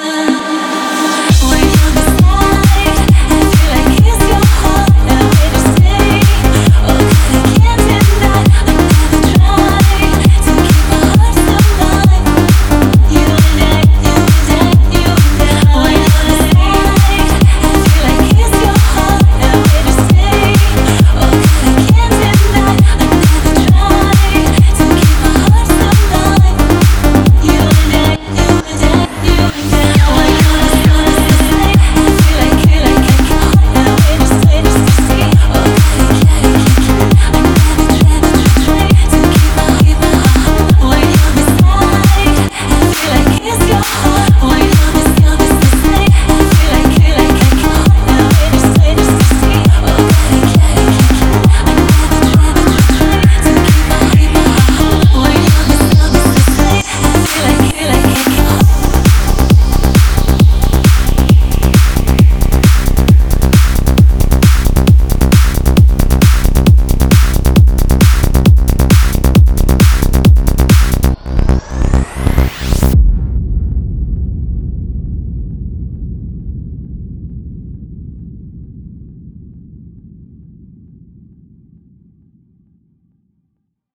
time